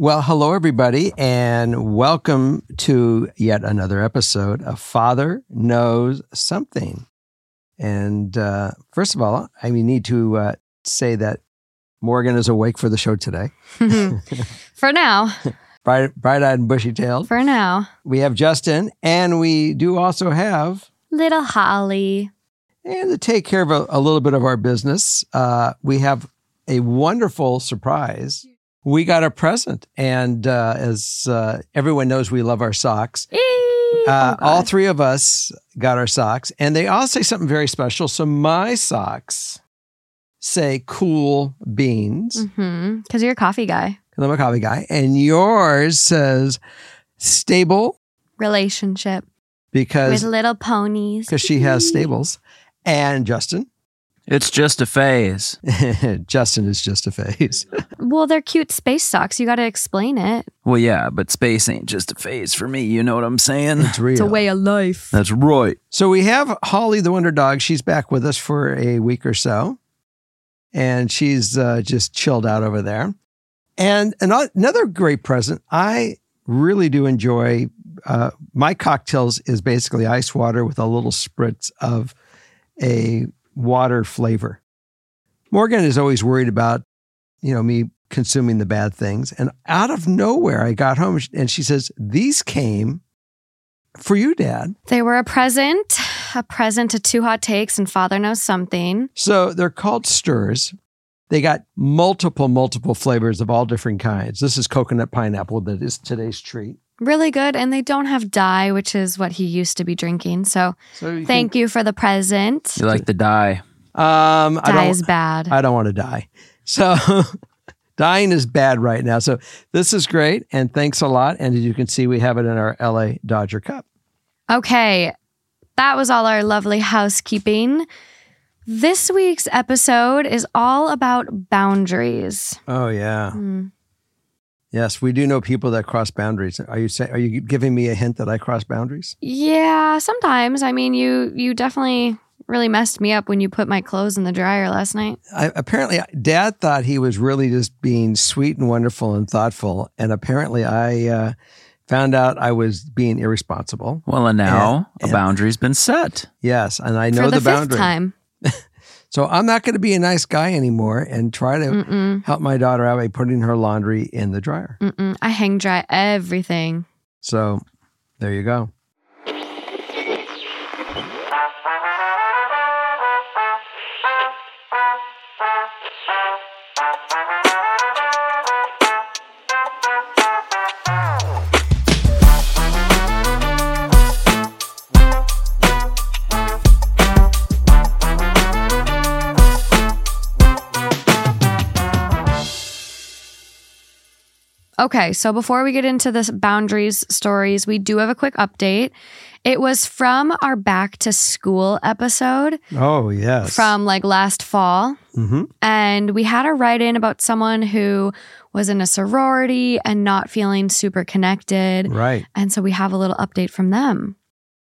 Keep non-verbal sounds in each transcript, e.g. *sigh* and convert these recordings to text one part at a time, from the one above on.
Well, hello, everybody, and welcome to yet another episode of Father Knows Something. And uh, first of all, I need to uh, say that Morgan is awake for the show today. *laughs* For now. *laughs* Bright, bright-eyed and bushy-tailed. For now. We have Justin, and we do also have, Little Holly. and to take care of a, a little bit of our business, uh, we have a wonderful surprise. We got a present, and uh, as uh, everyone knows, we love our socks. Eee! Uh, Oh, all three of us got our socks, and they all say something very special. So my socks say "cool beans". Because you're a coffee guy. 'cause I'm a coffee guy, and yours says "stable" Relationship Because with little ponies. because she has *laughs* stables, and Justin, It's just a phase. *laughs* Justin is just a phase. *laughs* Well, they're cute space socks. You got to explain it. Well, yeah, but space ain't just a phase for me. You know what I'm saying? It's real. It's a way of life. That's right. So we have Holly the Wonder Dog. She's back with us for a week or so. And she's uh, just chilled out over there. And another great present. I really do enjoy uh, my cocktails is basically ice water with a little spritz of a water flavor. Morgan is always worried about, you know, me consuming the bad things. And out of nowhere, I got home and she says, These came for you, Dad. They were a present, a present to Two Hot Takes and Father Knows Something. So they're called stirs. They got multiple, multiple flavors of all different kinds. This is coconut pineapple that is today's treat. Really good. And they don't have dye, which is what he used to be drinking. So So you thank you for the present. You like the dye can- um, I Dye don't, is bad. I don't want to die. So *laughs* dying is bad right now. So this is great, and thanks a lot. And as you can see, we have it in our LA Dodger cup. Okay, that was all our lovely housekeeping. This week's episode is all about boundaries. Oh yeah, Hmm. Yes, we do know people that cross boundaries. Are you say, Are you giving me a hint that I cross boundaries? Yeah, sometimes. I mean, you you definitely really messed me up when you put my clothes in the dryer last night. I, apparently, Dad thought he was really just being sweet and wonderful and thoughtful, and apparently, I uh, found out I was being irresponsible. Well, and now And- a boundary's been set. Yes, and I know For the, the, fifth boundary. time. So I'm not going to be a nice guy anymore and try to Mm-mm, help my daughter out by putting her laundry in the dryer. mm-mm. I hang dry everything. So there you go. Okay, so before we get into this boundaries stories, we do have a quick update. It was from our back to school episode Oh yes. from like last fall. hmm And we had a write in about someone who was in a sorority and not feeling super connected. right. And so we have a little update from them.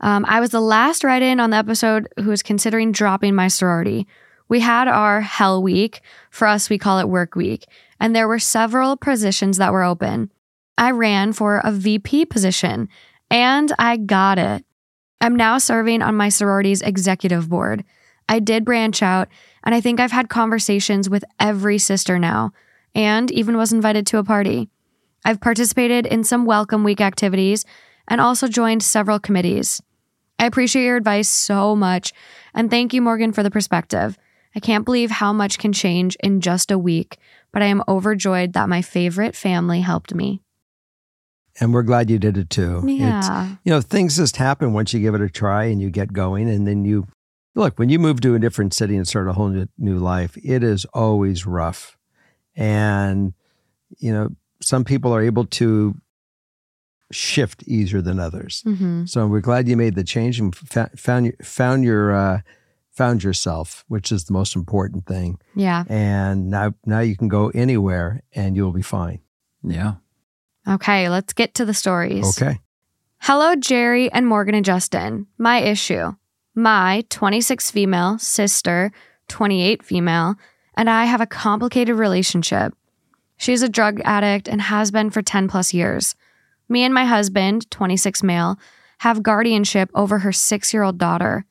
Um, I was the last write in on the episode who was considering dropping my sorority. We had our hell week. For us, we call it work week. And there were several positions that were open. I ran for a VP position and I got it. I'm now serving on my sorority's executive board. I did branch out, and I think I've had conversations with every sister now, and even was invited to a party. I've participated in some welcome week activities and also joined several committees. I appreciate your advice so much, and thank you, Morgan, for the perspective. I can't believe how much can change in just a week, but I am overjoyed that my favorite family helped me. And we're glad you did it too. It's, Yeah. you know, things just happen once you give it a try and you get going. And then you look, when you move to a different city and start a whole new, life, it is always rough. And, you know, some people are able to shift easier than others. hmm So we're glad you made the change and fa- found your- found your uh, found yourself, which is the most important thing. Yeah. And now now you can go anywhere and you'll be fine. Yeah. Okay, let's get to the stories. Okay. Hello, Jerry and Morgan and Justin. My issue. My 26 female sister, 28 female, and I have a complicated relationship. She's a drug addict and has been for 10 plus years. Me and my husband, 26 male, have guardianship over her six year old daughter.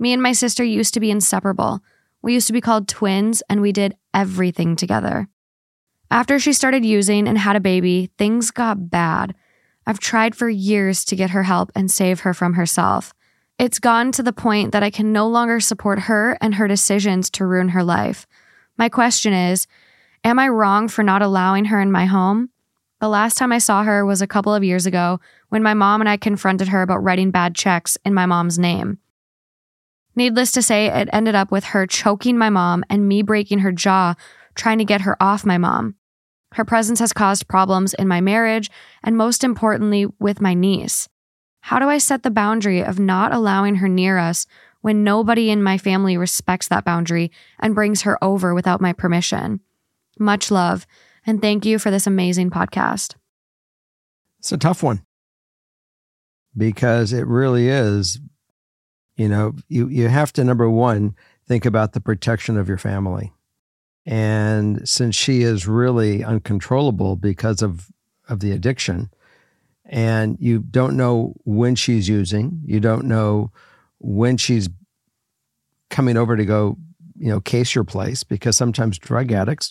Me and my sister used to be inseparable. We used to be called twins, and we did everything together. After she started using and had a baby, things got bad. I've tried for years to get her help and save her from herself. It's gone to the point that I can no longer support her and her decisions to ruin her life. My question is Am I wrong for not allowing her in my home? The last time I saw her was a couple of years ago when my mom and I confronted her about writing bad checks in my mom's name. Needless to say, it ended up with her choking my mom and me breaking her jaw trying to get her off my mom. Her presence has caused problems in my marriage and, most importantly, with my niece. How do I set the boundary of not allowing her near us when nobody in my family respects that boundary and brings her over without my permission? Much love, and thank you for this amazing podcast. It's a tough one because it really is. You know, you, you have to, number one, think about the protection of your family. And since she is really uncontrollable because of, of the addiction, and you don't know when she's using, you don't know when she's coming over to go, you know, case your place because sometimes drug addicts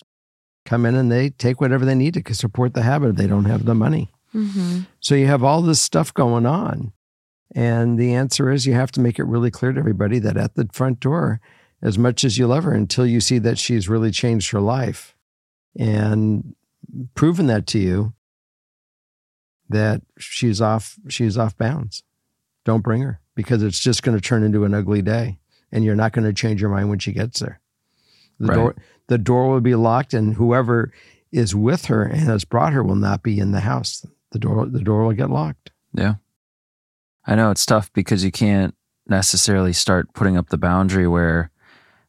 come in and they take whatever they need to support the habit if they don't have the money. Mm-hmm. So you have all this stuff going on. And the answer is you have to make it really clear to everybody that at the front door, as much as you love her until you see that she's really changed her life and proven that to you that she's off she's off bounds. Don't bring her because it's just going to turn into an ugly day and you're not going to change your mind when she gets there. The Right. door the door will be locked and whoever is with her and has brought her will not be in the house. The door the door will get locked. Yeah. I know it's tough because you can't necessarily start putting up the boundary where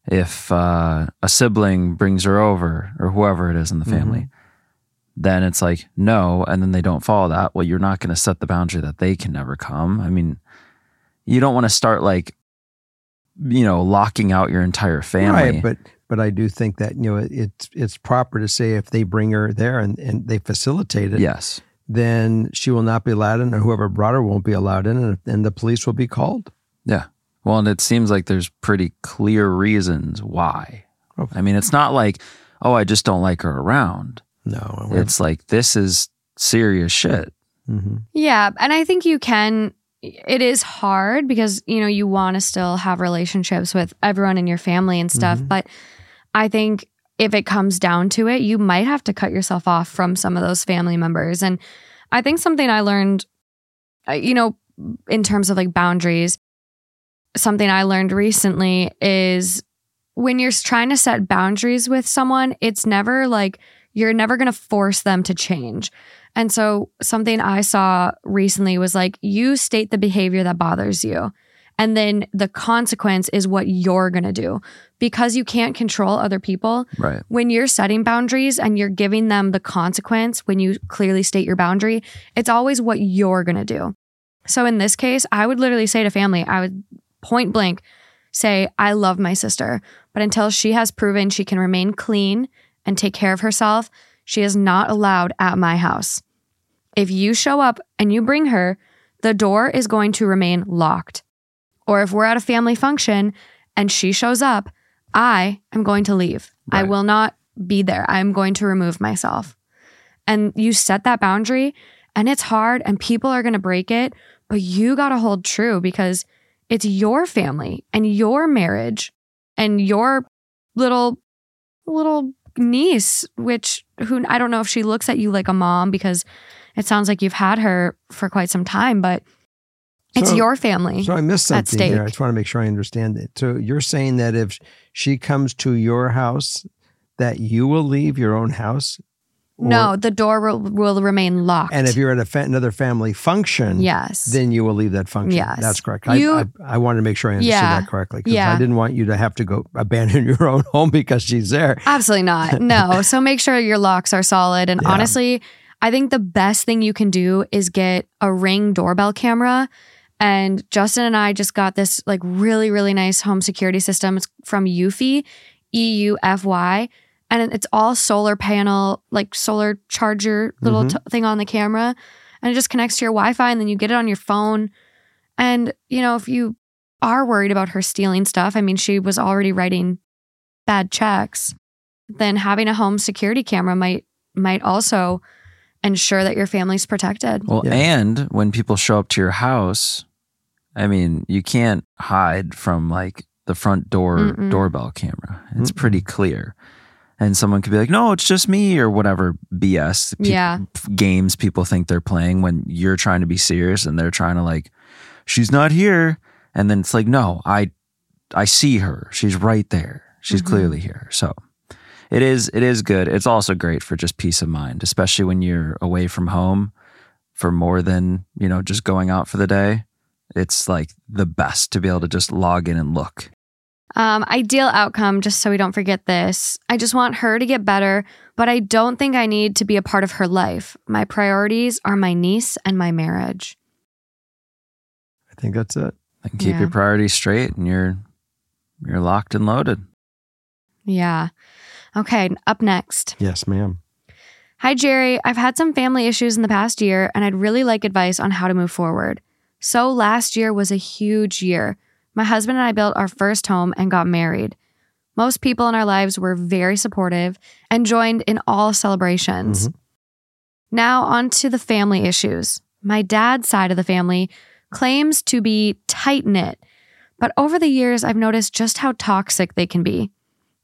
if uh, a sibling brings her over or whoever it is in the family, then it's like, no, and then they don't follow that. Well, you're not going to set the boundary that they can never come. I mean, you don't want to start like, you know, locking out your entire family. Right, but but I do think that you know it's it's proper to say if they bring her there and, and they facilitate it, yes. Then she will not be allowed in, or whoever brought her won't be allowed in, and, and the police will be called. Yeah. Well, and it seems like there's pretty clear reasons why. Oh. I mean, it's not like, oh, I just don't like her around. No, It's like, this is serious shit. hmm Yeah, and I think you can. It is hard because you know you want to still have relationships with everyone in your family and stuff, Mhm. but I think if it comes down to it, you might have to cut yourself off from some of those family members. And I think something I learned, uh, you know, in terms of like boundaries, something I learned recently is when you're trying to set boundaries with someone, it's never like you're never going to force them to change. And so something I saw recently was like you state the behavior that bothers you. And then the consequence is what you're going to do. Because you can't control other people, Right. when you're setting boundaries and you're giving them the consequence when you clearly state your boundary, it's always what you're going to do. So in this case, I would literally say to family, I would point blank say, I love my sister, but until she has proven she can remain clean and take care of herself, she is not allowed at my house. If you show up and you bring her, the door is going to remain locked. Or if we're at a family function and she shows up, I am going to leave. I will not be there. I'm going to remove myself. and you set that boundary and it's hard and people are going to break it, but you got to hold true because it's your family and your marriage and your little little niece which who I don't know if she looks at you like a mom because it sounds like you've had her for quite some time, but it's So- your family. So I missed something here. I just want to make sure I understand it. So you're saying that if she comes to your house, that you will leave your own house? Or- no, the door will, will remain locked. And if you're at a fa- another family function, yes. then you will leave that function. Yes. That's correct. I, You- I, I wanted to make sure I understood Yeah. that correctly because Yeah. I didn't want you to have to go abandon *laughs* your own home because she's there. Absolutely not. *laughs* No. so make sure your locks are solid. And Yeah. honestly, I think the best thing you can do is get a ring doorbell camera. And Justin and I just got this like really, really nice home security system. It's from Eufy, E U F Y. And it's all solar panel, like solar charger little Mhm. t- thing on the camera. And it just connects to your Wi Fi and then you get it on your phone. And, you know, if you are worried about her stealing stuff, I mean, she was already writing bad checks then having a home security camera might might also ensure that your family's protected. Well, Yeah. and when people show up to your house, I mean, you can't hide from like the front door Mm-mm. doorbell camera. It's Mm-mm. pretty clear. And someone could be like, no, it's just me or whatever BS pe- Yeah. games people think they're playing when you're trying to be serious and they're trying to like, she's not here. And then it's like, no, I, I see her. She's right there. She's Mhm. clearly here. So it is, it is good. It's also great for just peace of mind, especially when you're away from home for more than, you know, just going out for the day. It's like the best to be able to just log in and look. Um, ideal outcome, just so we don't forget this. I just want her to get better, but I don't think I need to be a part of her life. My priorities are my niece and my marriage. I think that's it. And keep Yeah. your priorities straight and you're you're locked and loaded. Yeah. Okay, up next. Yes, ma'am. Hi, Jerry. I've had some family issues in the past year, and I'd really like advice on how to move forward. So, last year was a huge year. My husband and I built our first home and got married. Most people in our lives were very supportive and joined in all celebrations. Mm-hmm. Now, on to the family issues. My dad's side of the family claims to be tight knit, but over the years, I've noticed just how toxic they can be.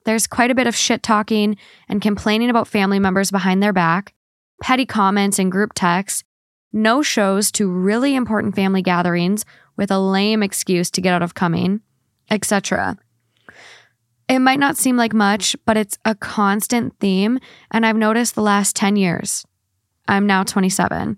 There's quite a bit of shit talking and complaining about family members behind their back, petty comments in group texts, no shows to really important family gatherings with a lame excuse to get out of coming, etc. It might not seem like much, but it's a constant theme, and I've noticed the last 10 years. I'm now 27,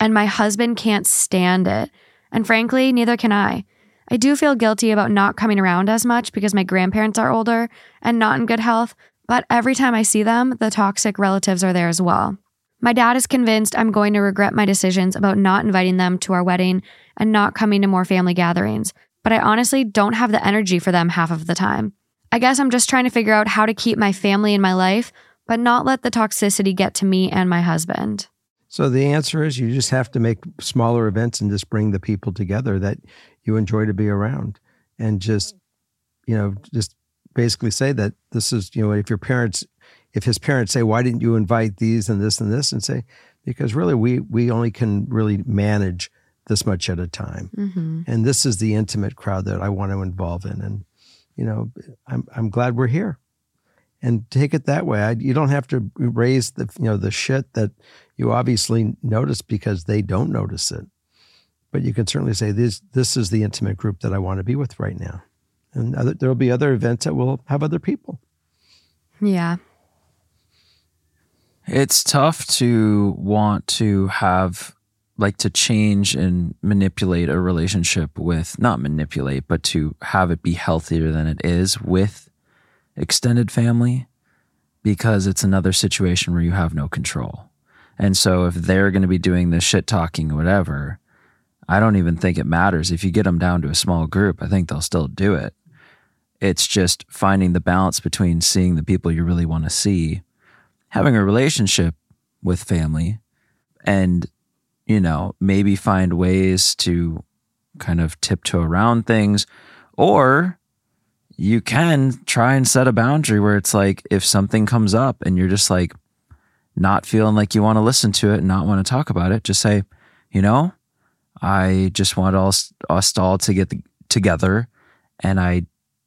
and my husband can't stand it. And frankly, neither can I. I do feel guilty about not coming around as much because my grandparents are older and not in good health, but every time I see them, the toxic relatives are there as well. My dad is convinced I'm going to regret my decisions about not inviting them to our wedding and not coming to more family gatherings, but I honestly don't have the energy for them half of the time. I guess I'm just trying to figure out how to keep my family in my life, but not let the toxicity get to me and my husband. So the answer is you just have to make smaller events and just bring the people together that you enjoy to be around and just you know just basically say that this is you know if your parents if his parents say why didn't you invite these and this and this? and say because really we we only can really manage this much at a time. Mm-hmm. and this is the intimate crowd that I want to involve in. And you know I'm I'm glad we're here. And take it that way. I, you don't have to raise the you know the shit that you obviously notice because they don't notice it. But you can certainly say this this is the intimate group that I want to be with right now. And other, there'll be other events that will have other people. Yeah. It's tough to want to have like to change and manipulate a relationship with not manipulate, but to have it be healthier than it is with extended family because it's another situation where you have no control. And so if they're going to be doing this shit talking whatever, I don't even think it matters. If you get them down to a small group, I think they'll still do it. It's just finding the balance between seeing the people you really want to see having a relationship with family and you know maybe find ways to kind of tiptoe around things or you can try and set a boundary where it's like if something comes up and you're just like not feeling like you want to listen to it and not want to talk about it, just say, you know, I just want us, all to get the, together and I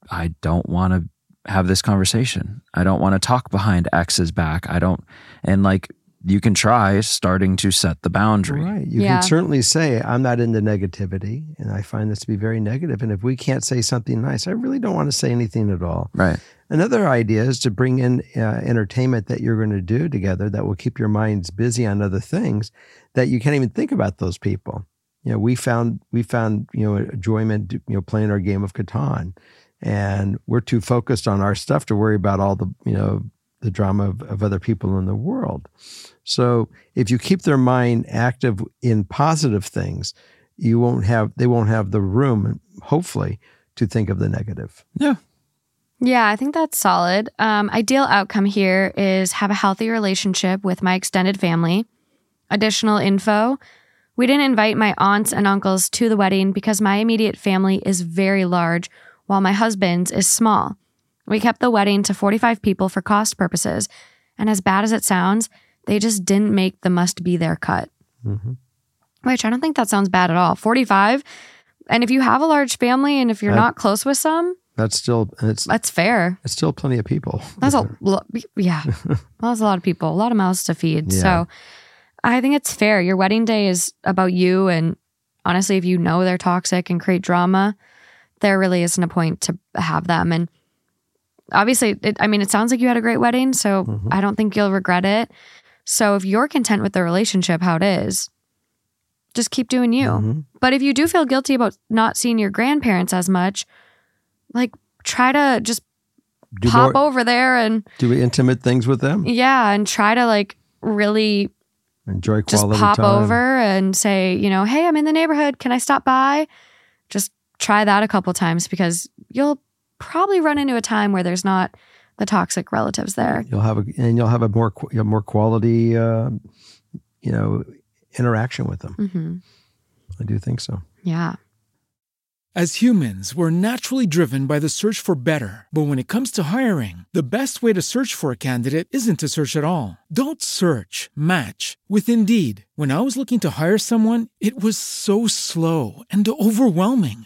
I don't want to have this conversation. I don't want to talk behind X's back. I don't and like you can try starting to set the boundary. Right. You Yeah. can certainly say, I'm not into negativity, and I find this to be very negative. And if we can't say something nice, I really don't want to say anything at all. Right. Another idea is to bring in uh, entertainment that you're going to do together that will keep your minds busy on other things that you can't even think about those people. You know, we found we found you know enjoyment you know playing our game of Catan, and we're too focused on our stuff to worry about all the you know the drama of, of other people in the world. So if you keep their mind active in positive things, you won't have they won't have the room, hopefully, to think of the negative. Yeah. Yeah, I think that's solid. Um, ideal outcome here is have a healthy relationship with my extended family. Additional info we didn't invite my aunts and uncles to the wedding because my immediate family is very large, while my husband's is small. We kept the wedding to 45 people for cost purposes, and as bad as it sounds, they just didn't make the must be there cut. Mhm. Which I don't think that sounds bad at all. 45. And if you have a large family and if you're not close with some, That's still it's that's fair. it's still plenty of people. That's a *laughs* lo- yeah. *laughs* well, that's a lot of people, a lot of mouths to feed. Yeah. So I think it's fair. Your wedding day is about you, and honestly, if you know they're toxic and create drama, there really isn't a point to have them. And obviously, it, I mean, it sounds like you had a great wedding, so Mhm. I don't think you'll regret it. So if you're content with the relationship how it is, just keep doing you. Mhm. But if you do feel guilty about not seeing your grandparents as much, like try to just Do pop more, over there and do intimate things with them. yeah, and try to like really Enjoy just pop time. over and say, you know, hey, I'm in the neighborhood. Can I stop by? Just try that a couple times because you'll probably run into a time where there's not the toxic relatives there. You'll have a and you'll have a more qu- a more quality, uh, you know, interaction with them. hmm I do think so. Yeah. As humans, we're naturally driven by the search for better. But when it comes to hiring, the best way to search for a candidate isn't to search at all. Don't search, match with Indeed. When I was looking to hire someone, it was so slow and overwhelming.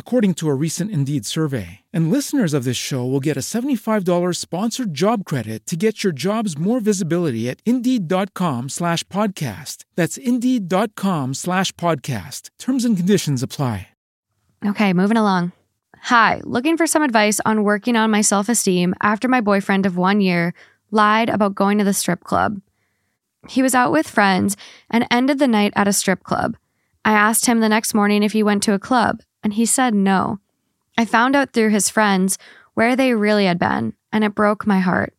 according to a recent Indeed survey. And listeners of this show will get a $75 sponsored job credit to get your jobs more visibility at Indeed.com slash podcast. That's Indeed.com slash podcast. Terms and conditions apply. Okay, moving along. Hi, looking for some advice on working on my self esteem after my boyfriend of one year lied about going to the strip club. He was out with friends and ended the night at a strip club. I asked him the next morning if he went to a club, and he said no. I found out through his friends where they really had been, and it broke my heart.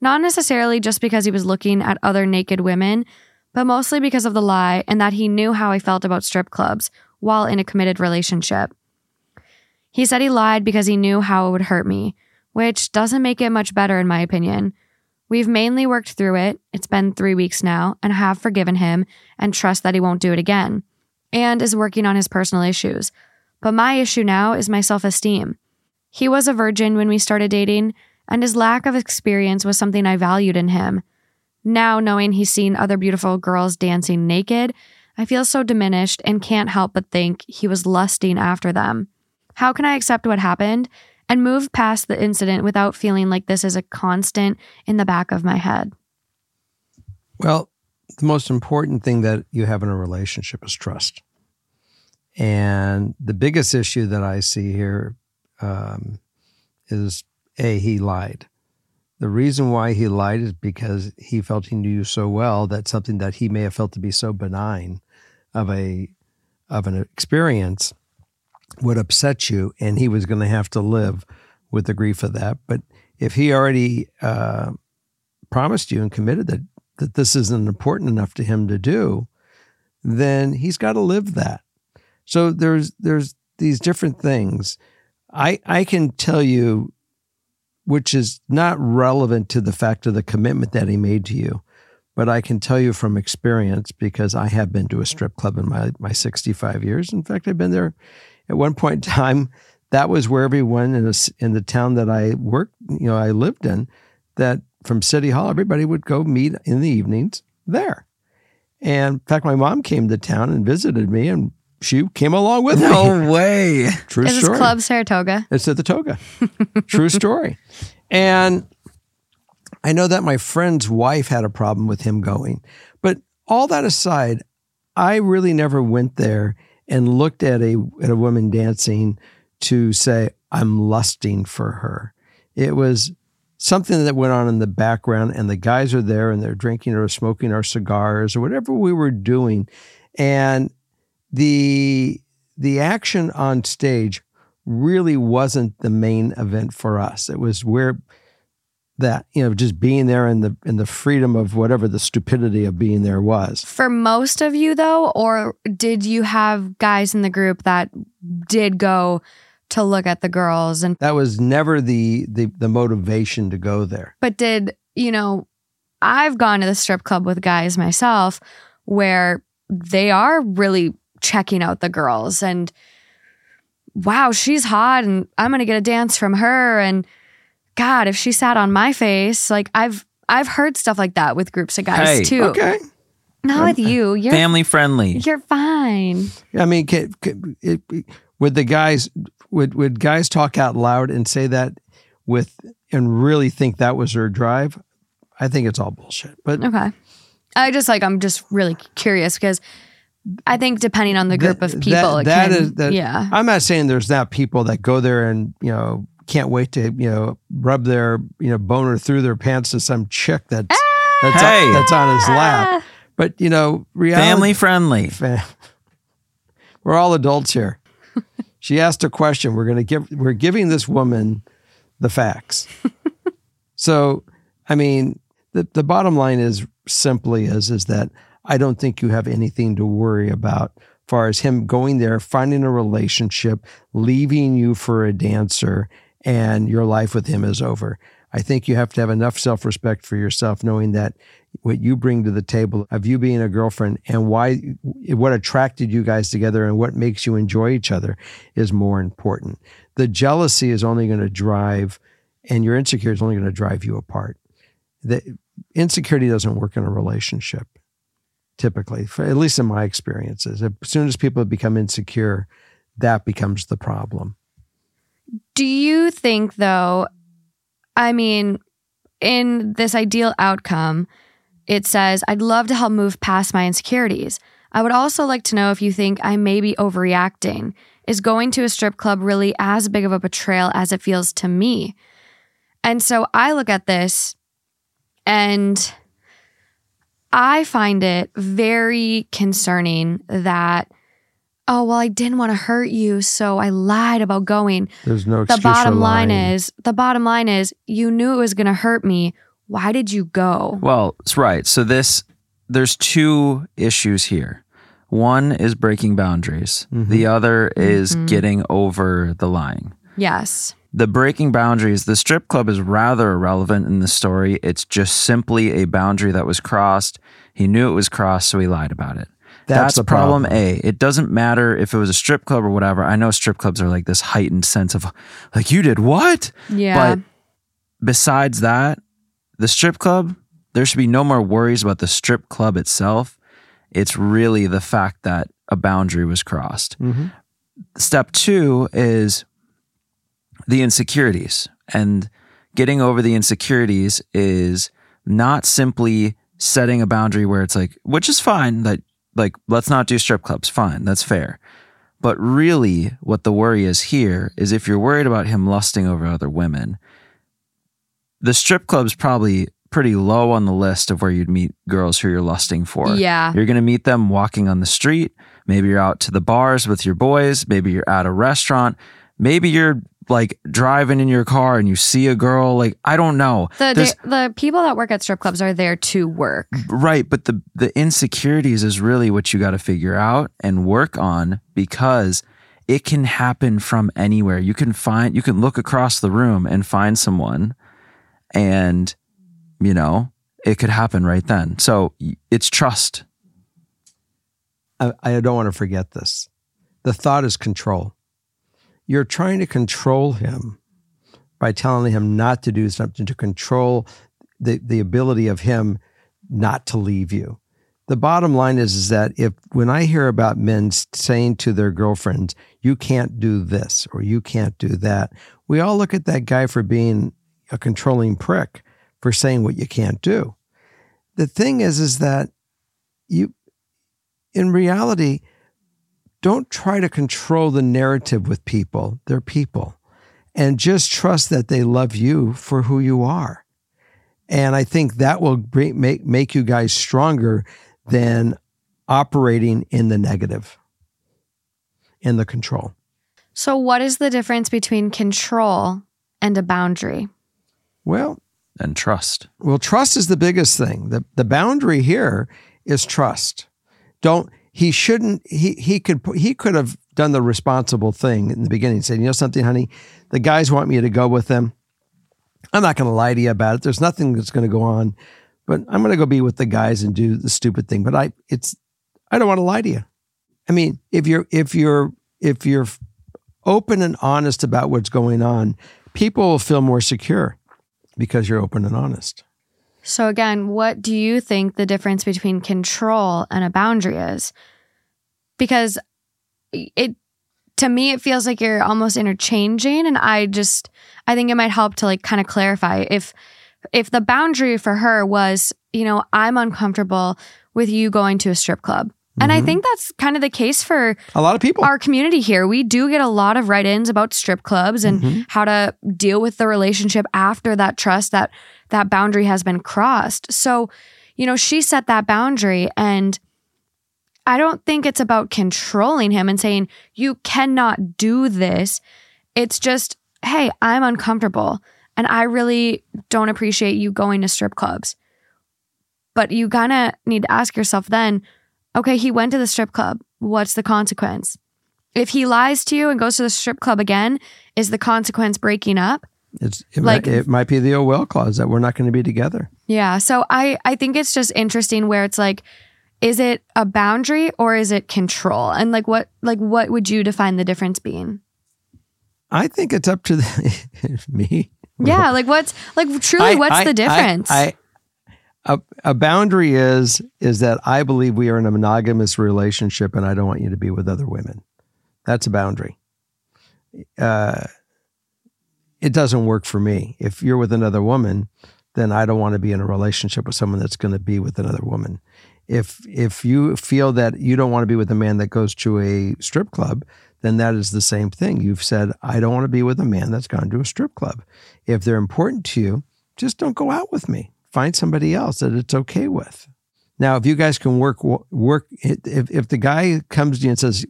Not necessarily just because he was looking at other naked women, but mostly because of the lie and that he knew how I felt about strip clubs while in a committed relationship. He said he lied because he knew how it would hurt me, which doesn't make it much better, in my opinion. We've mainly worked through it. It's been three weeks now, and have forgiven him and trust that he won't do it again, and is working on his personal issues. But my issue now is my self esteem. He was a virgin when we started dating, and his lack of experience was something I valued in him. Now, knowing he's seen other beautiful girls dancing naked, I feel so diminished and can't help but think he was lusting after them. How can I accept what happened and move past the incident without feeling like this is a constant in the back of my head? Well, the most important thing that you have in a relationship is trust. And the biggest issue that I see here um, is A, he lied. The reason why he lied is because he felt he knew you so well that something that he may have felt to be so benign of a of an experience would upset you, and he was going to have to live with the grief of that. But if he already uh, promised you and committed that that this isn't important enough to him to do, then he's got to live that. So there's there's these different things. I I can tell you which is not relevant to the fact of the commitment that he made to you. But I can tell you from experience because I have been to a strip club in my, my 65 years. In fact, I've been there at one point in time. That was where everyone in, a, in the town that I worked, you know, I lived in, that from City Hall, everybody would go meet in the evenings there. And in fact, my mom came to town and visited me, and she came along with *laughs* me. No way. True Is this story. Club Saratoga? It's at the Toga. True *laughs* story. And I know that my friend's wife had a problem with him going. But all that aside, I really never went there and looked at a at a woman dancing to say I'm lusting for her. It was something that went on in the background and the guys are there and they're drinking or smoking our cigars or whatever we were doing and the the action on stage really wasn't the main event for us. It was where that you know just being there and the in the freedom of whatever the stupidity of being there was. For most of you, though, or did you have guys in the group that did go to look at the girls and That was never the the the motivation to go there. but did you know i've gone to the strip club with guys myself where they are really checking out the girls and wow she's hot and i'm gonna get a dance from her and god if she sat on my face like i've i've heard stuff like that with groups of guys Hey, too Okay. not with you you're Family friendly. you're fine I mean, can, can, it, would the guys would would guys talk out loud and say that with and really think that was their drive? I think it's all bullshit. But okay i just like i'm just really curious because i think depending on the group That- of people it that can, is- that- yeah I'm not saying there's not people that go there and you know can't wait to you know rub their you know boner through their pants to some chick that's that's, Hey. that's on his lap. Ah. But you know, reality, Family friendly. Fa- *laughs* We're all adults here. *laughs* she asked a question. We're gonna give. We're giving this woman the facts. *laughs* so, I mean, the the bottom line is simply is is that I don't think you have anything to worry about. Far as him going there, finding a relationship, leaving you for a dancer, and your life with him is over. I think you have to have enough self respect for yourself, knowing that what you bring to the table of you being a girlfriend and why what attracted you guys together and what makes you enjoy each other is more important. The jealousy is only going to drive and your insecurity is only going to drive you apart. The insecurity doesn't work in a relationship typically, for, at least in my experiences. As soon as people become insecure, that becomes the problem. Do you think, though, I mean, in this ideal outcome, it says, I'd love to help move past my insecurities. I would also like to know if you think I may be overreacting. Is going to a strip club really as big of a betrayal as it feels to me? And so I look at this and I find it very concerning that, oh, well, I didn't want to hurt you, so I lied about going There's no the bottom for line is the bottom line is you knew it was going to hurt me why did you go Well, it's right. So this there's two issues here. One is breaking boundaries. The other is mm-hmm. getting over the lying. yes The breaking boundaries, the strip club is rather irrelevant in the story. It's just simply a boundary that was crossed. He knew it was crossed, so he lied about it. That's the problem, problem. A. It doesn't matter if it was a strip club or whatever. I know strip clubs are like this heightened sense of like you did what? yeah But besides that, the strip club, there should be no more worries about the strip club itself. It's really the fact that a boundary was crossed. Mhm. Step two is the insecurities. And getting over the insecurities is not simply setting a boundary where it's like, which is fine, that like, let's not do strip clubs. Fine, that's fair. But really, what the worry is here is if you're worried about him lusting over other women, the strip club's probably pretty low on the list of where you'd meet girls who you're lusting for. yeah You're going to meet them walking on the street. Maybe you're out to the bars with your boys. Maybe you're at a restaurant. Maybe you're like driving in your car and you see a girl, like I don't know. The, There's- the the people that work at strip clubs are there to work. Right, but the the insecurities is really what you got to figure out and work on because it can happen from anywhere. You can find you can look across the room and find someone and you know, it could happen right then. So it's trust. I, I don't want to forget this. The thought is control. You're trying to control him by telling him not to do something to control the, the ability of him not to leave you. The bottom line is, is that if when I hear about men saying to their girlfriends, you can't do this or you can't do that, we all look at that guy for being a controlling prick for saying what you can't do. The thing is, is that you in reality, don't try to control the narrative with people. They're people. And just trust that they love you for who you are. And I think that will make, make you guys stronger than operating in the negative, in the control. So, what is the difference between control and a boundary? Well, And trust. Well, trust is the biggest thing. The the boundary here is trust. Don't he shouldn't he he could he could have done the responsible thing in the beginning. Said, you know something, honey, the guys want me to go with them. I'm not going to lie to you about it. There's nothing that's going to go on, but I'm going to go be with the guys and do the stupid thing. But I it's I don't want to lie to you. I mean, if you're if you're if you're open and honest about what's going on, people will feel more secure because you're open and honest. So, again, what do you think the difference between control and a boundary is? Because it, to me, it feels like you're almost interchanging. And I just, I think it might help to like kind of clarify if, if the boundary for her was, you know, I'm uncomfortable with you going to a strip club. And I Mhm. think that's kind of the case for A lot of people. our community here. We do get a lot of write ins about strip clubs and Mhm. how to deal with the relationship after that trust that that boundary has been crossed. So, you know, she set that boundary and I don't think it's about controlling him and saying you cannot do this. It's just, hey, I'm uncomfortable and I really don't appreciate you going to strip clubs. But you of need to ask yourself then, okay, he went to the strip club. What's the consequence? If he lies to you and goes to the strip club again, is the consequence breaking up? It's it, Like- might, it might be the oh well clause that we're not going to be together. Yeah. So I I think it's just interesting where it's like is it a boundary or is it control? And like what like what would you define the difference being? I think it's up to the, *laughs* me. Yeah, like what's like truly I- what's I- the difference? I, I, a, a boundary is is that I believe we are in a monogamous relationship, and I don't want you to be with other women. That's a boundary. Uh, it doesn't work for me. If you're with another woman, then I don't want to be in a relationship with someone that's going to be with another woman. If if you feel that you don't want to be with a man that goes to a strip club, then that is the same thing. You've said I don't want to be with a man that's gone to a strip club. If they're important to you, just don't go out with me. Find somebody else that it's okay with. Now, if you guys can work work if if the guy comes to you and says,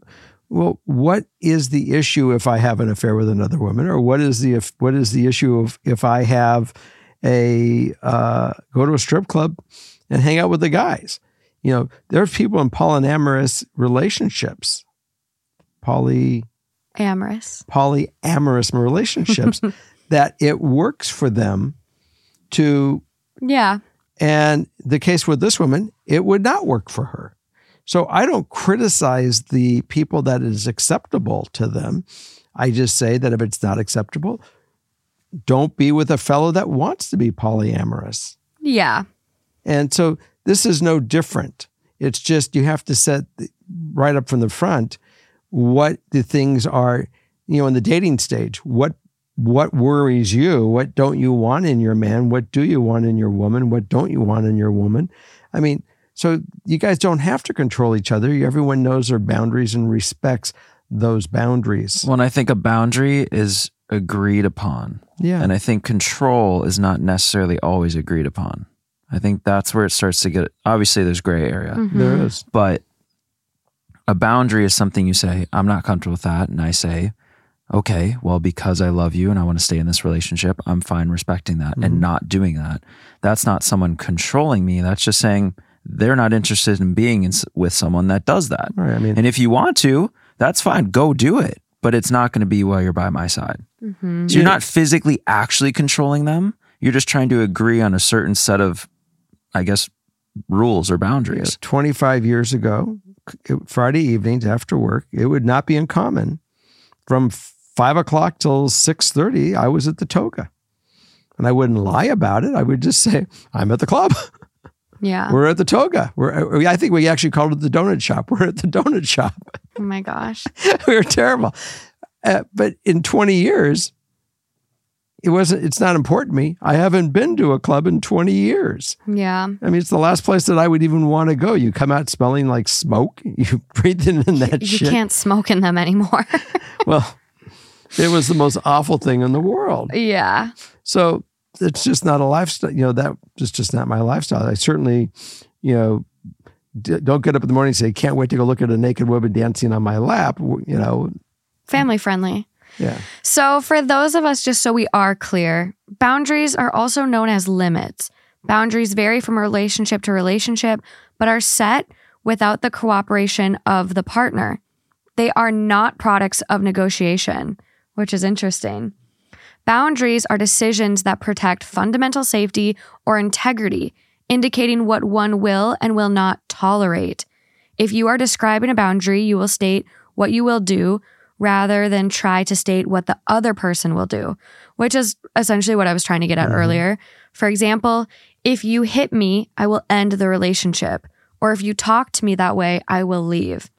"Well, what is the issue if I have an affair with another woman, or what is the if, what is the issue of if I have a uh, go to a strip club and hang out with the guys?" You know, there's people in polyamorous relationships, poly Amorous. polyamorous relationships *laughs* that it works for them to Yeah. and the case with this woman it would not work for her so i don't criticize the people that is acceptable to them i just say that if it's not acceptable don't be with a fellow that wants to be polyamorous Yeah. and so this is no different. It's just you have to set right up from the front what the things are, you know, in the dating stage. What what worries you? What don't you want in your man? What do you want in your woman? What don't you want in your woman? I mean, so you guys don't have to control each other. Everyone knows their boundaries and respects those boundaries. When I think a boundary is agreed upon, Yeah. and I think control is not necessarily always agreed upon. I think that's where it starts to get. Obviously, there's gray area, Mhm. there is. but a boundary is something you say, I'm not comfortable with that. And I say, okay, well, because I love you and I want to stay in this relationship, I'm fine respecting that Mm-hmm. and not doing that. That's not someone controlling me. That's just saying they're not interested in being in, with someone that does that. All right. I mean, And if you want to, that's fine. Go do it. But it's not going to be while you're by my side. Mhm. So you're not physically actually controlling them. You're just trying to agree on a certain set of, I guess, rules or you know, boundaries. 25 years ago, Friday evenings after work, it would not be uncommon. From five o'clock till 6.30, I was at the toga. And I wouldn't lie about it. I would just say, I'm at the club. *laughs* Yeah. We're at the toga. We're, I think we actually called it the donut shop. *laughs* We're at the donut shop. Oh my gosh. *laughs* we were terrible. Uh, but in 20 years, it wasn't, it's not important to me. I haven't been to a club in 20 years. Yeah. I mean, it's the last place that I would even want to go. You come out smelling like smoke. *laughs* You breathe in that You shit. can't smoke in them anymore. Well, it was the most awful thing in the world. yeah. So it's just not a lifestyle. You know, that is just not my lifestyle. I certainly, you know, d- don't get up in the morning and say, can't wait to go look at a naked woman dancing on my lap. You know, Family friendly. yeah. So, for those of us, just so we are clear, boundaries are also known as limits. Boundaries vary from relationship to relationship, but are set without the cooperation of the partner. They are not products of negotiation, which is interesting. Boundaries are decisions that protect fundamental safety or integrity, indicating what one will and will not tolerate. If you are describing a boundary, you will state what you will do rather than try to state what the other person will do, which is essentially what I was trying to get at mm-hmm. earlier. For example, if you hit me, I will end the relationship. Or if you talk to me that way, I will leave.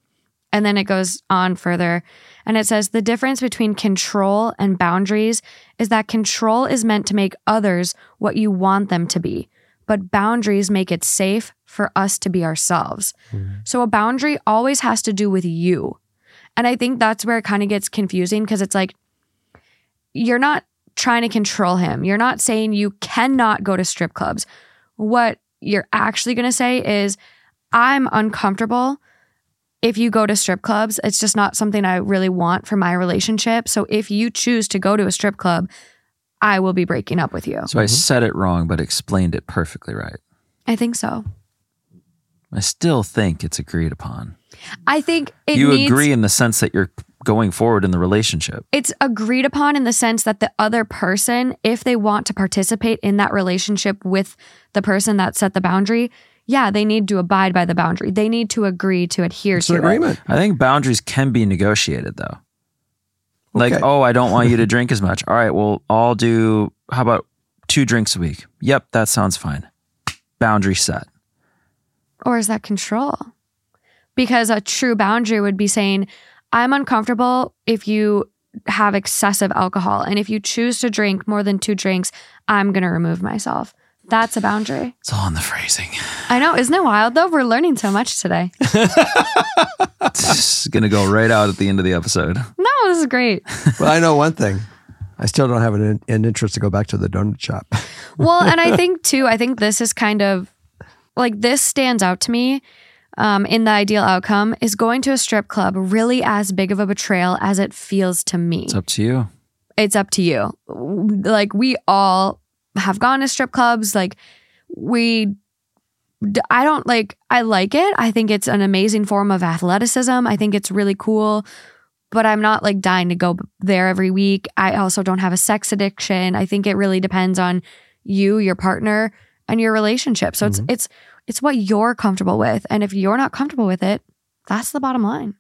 And then it goes on further and it says the difference between control and boundaries is that control is meant to make others what you want them to be, but boundaries make it safe for us to be ourselves. Mm-hmm. So a boundary always has to do with you. And I think that's where it kind of gets confusing because it's like you're not trying to control him. You're not saying you cannot go to strip clubs. What you're actually going to say is, I'm uncomfortable if you go to strip clubs. It's just not something I really want for my relationship. So if you choose to go to a strip club, I will be breaking up with you. So I mm-hmm. said it wrong, but explained it perfectly right. I think so. I still think it's agreed upon. I think it you needs, agree in the sense that you're going forward in the relationship. it's agreed upon in the sense that the other person, if they want to participate in that relationship with the person that set the boundary, yeah, they need to abide by the boundary. They need to agree to adhere It's to an it. agreement. I think boundaries can be negotiated though. Like, Okay. oh, I don't want you to *laughs* drink as much. All right, well, I'll do, how about two drinks a week? Yep, that sounds fine. Boundary set. Or is that control? Because a true boundary would be saying, I'm uncomfortable if you have excessive alcohol. And if you choose to drink more than two drinks, I'm going to remove myself. That's a boundary. It's all in the phrasing. I know. Isn't it wild though? We're learning so much today. It's going to go right out at the end of the episode. No, this is great. Well, I know one thing. I still don't have an, an interest to go back to the donut shop. *laughs* Well, and I *laughs* think too, I think this is kind of like this stands out to me um, in the ideal outcome is going to a strip club really as big of a betrayal as it feels to me. It's up to you. it's up to you. Like we all have gone to strip clubs. Like we, I don't like. I like it. I think it's an amazing form of athleticism. I think it's really cool. But I'm not like dying to go there every week. I also don't have a sex addiction. I think it really depends on you, your partner, and your relationship. So it's mm-hmm. it's it's what you're comfortable with. And if you're not comfortable with it, that's the bottom line.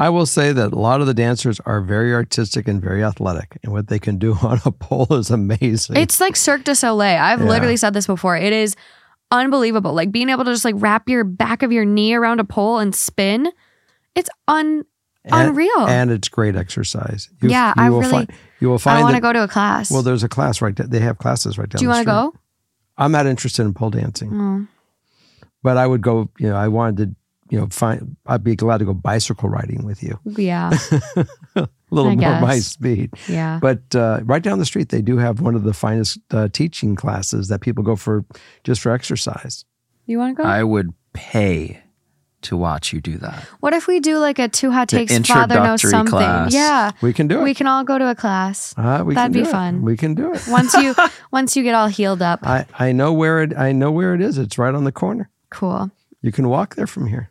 I will say that a lot of the dancers are very artistic and very athletic, and what they can do *laughs* on a pole is amazing. It's like Cirque du Soleil. I've Yeah. literally said this before. It is unbelievable. Like being able to just like wrap your back of your knee around a pole and spin. It's un And- unreal. and it's great exercise. Yeah, I will really- Find, you will find. I want to go to a class. Well, there's a class right. there. They have classes right down. Do you want to go? I'm not interested in pole dancing, Mm. but I would go. You know, I wanted to. You know, find. I'd be glad to go bicycle riding with you. Yeah. *laughs* A little I more my speed. Yeah. But uh, right down the street, they do have one of the finest uh, teaching classes that people go for just for exercise. You want to go? I would pay to watch you do that. What if we do like a two hot The takes father knows introductory something? class. Yeah. We can do it. We can all go to a class. Uh, we That'd can be do it. fun. We can do it. Once you *laughs* once you get all healed up. I, I know where it I know where it is. It's right on the corner. Cool. You can walk there from here.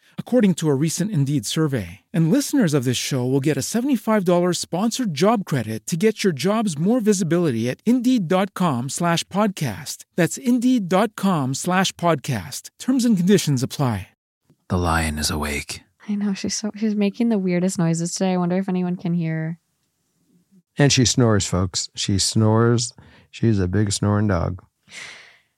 according to a recent Indeed survey. And listeners of this show will get a $75 sponsored job credit to get your jobs more visibility at Indeed.com slash podcast. That's Indeed.com slash podcast. Terms and conditions apply. The lion is awake. I know she's so she's making the weirdest noises today. I wonder if anyone can hear. And she snores, folks. She snores. She's a big snoring dog.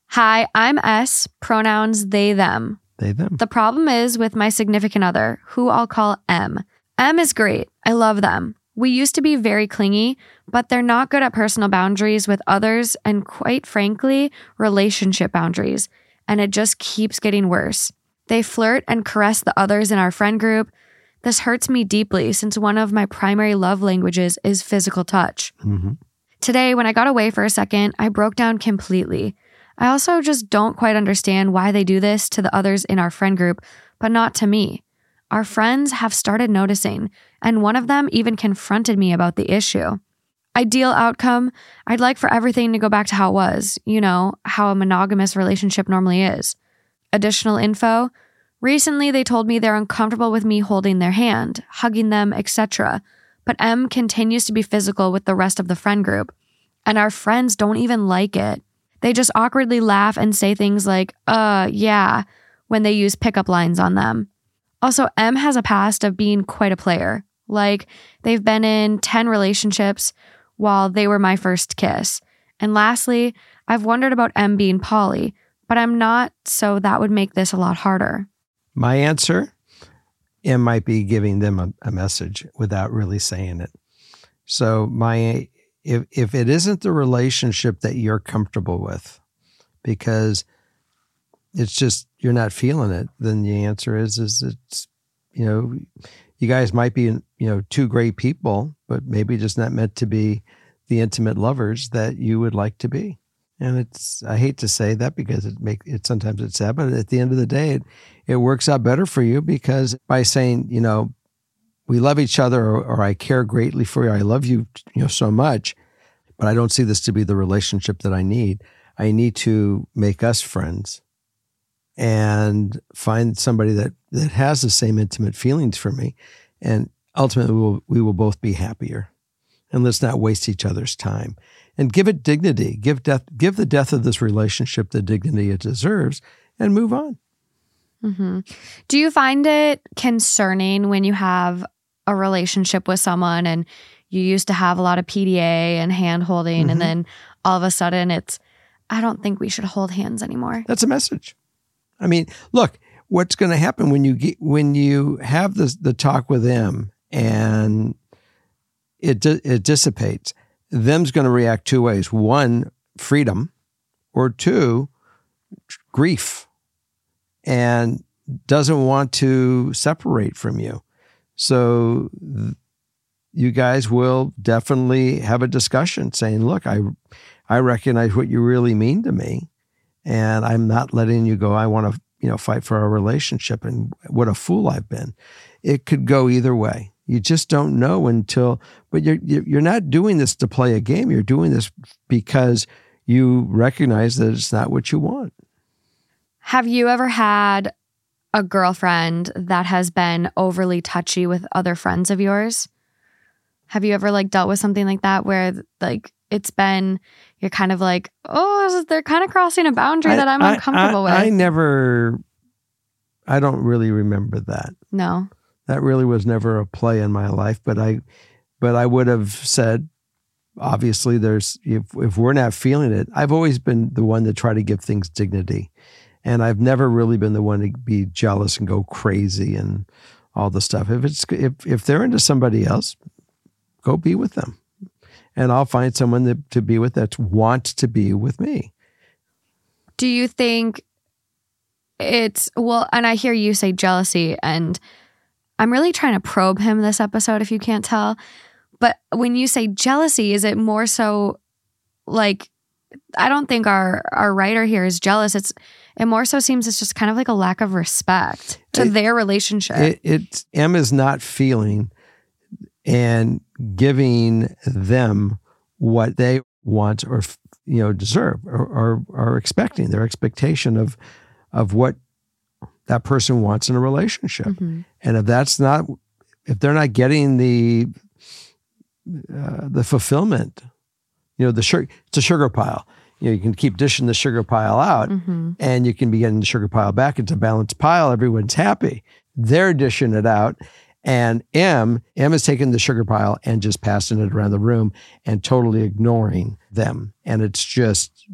Hi, I'm S, pronouns they them. They them. The problem is with my significant other, who I'll call M. M is great. I love them. We used to be very clingy, but they're not good at personal boundaries with others and, quite frankly, relationship boundaries. And it just keeps getting worse. They flirt and caress the others in our friend group. This hurts me deeply since one of my primary love languages is physical touch. Mhm. Today, when I got away for a second, I broke down completely. I also just don't quite understand why they do this to the others in our friend group, but not to me. Our friends have started noticing, and one of them even confronted me about the issue. Ideal outcome I'd like for everything to go back to how it was, you know, how a monogamous relationship normally is. Additional info recently they told me they're uncomfortable with me holding their hand, hugging them, etc. But M continues to be physical with the rest of the friend group, and our friends don't even like it. They just awkwardly laugh and say things like, uh, yeah, when they use pickup lines on them. Also, M has a past of being quite a player. Like, they've been in 10 relationships while they were my first kiss. And lastly, I've wondered about M being poly, but I'm not, so that would make this a lot harder. My answer, M might be giving them a, a message without really saying it. So my if if it isn't the relationship that you're comfortable with, because it's just you're not feeling it, then the answer is is it's you know you guys might be you know two great people, but maybe just not meant to be the intimate lovers that you would like to be. And it's I hate to say that because it make it sometimes it's sad, but at the end of the day, it it works out better for you because by saying you know we love each other or, or I care greatly for you, I love you you know so much, but I don't see this to be the relationship that I need. I need to make us friends and find somebody that that has the same intimate feelings for me, and ultimately we will, we will both be happier. And let's not waste each other's time and give it dignity. Give death, give the death of this relationship the dignity it deserves, and move on. hmm Do you find it concerning when you have a relationship with someone and you used to have a lot of PDA and hand holding, Mhm. and then all of a sudden it's, I don't think we should hold hands anymore? That's a message. I mean, look, what's going to happen when you get when you have the the talk with them and it it dissipates. Them's going to react two ways: one, freedom, or two, grief, and doesn't want to separate from you. So you guys will definitely have a discussion saying, "Look, I I recognize what you really mean to me." and I'm not letting you go. I want to, you know, fight for our relationship. And what a fool I've been. It could go either way. You just don't know until. But you're you're not doing this to play a game. You're doing this because you recognize that it's not what you want. Have you ever had a girlfriend that has been overly touchy with other friends of yours? Have you ever like dealt with something like that where like it's been you're kind of like, oh, they're kind of crossing a boundary that I'm I- uncomfortable I, I with. never I don't really remember that. No. That really was never a play in my life, but I but I would have said obviously there's if if we're not feeling it, I've always been the one to try to give things dignity. And I've never really been the one to be jealous and go crazy and all the stuff. If it's if if they're into somebody else, go be with them. And I'll find someone that, to be with that wants to be with me. Do you think it's well, and I hear you say jealousy, and I'm really trying to probe him this episode, if you can't tell. But when you say jealousy, is it more so like I don't think our our writer here is jealous. It's it more so seems it's just kind of like a lack of respect to It- their relationship. It, it M is not feeling and giving them what they want or you know deserve or, or are expecting their expectation of of what that person wants in a relationship Mhm. and if that's not if they're not getting the uh, the fulfillment you know the sugar it's a sugar pile you know you can keep dishing the sugar pile out Mhm. and you can be getting the sugar pile back. It's a balanced pile. Everyone's happy. They're dishing it out. And M, M is taking the sugar pile and just passing it around the room and totally ignoring them. And it's just,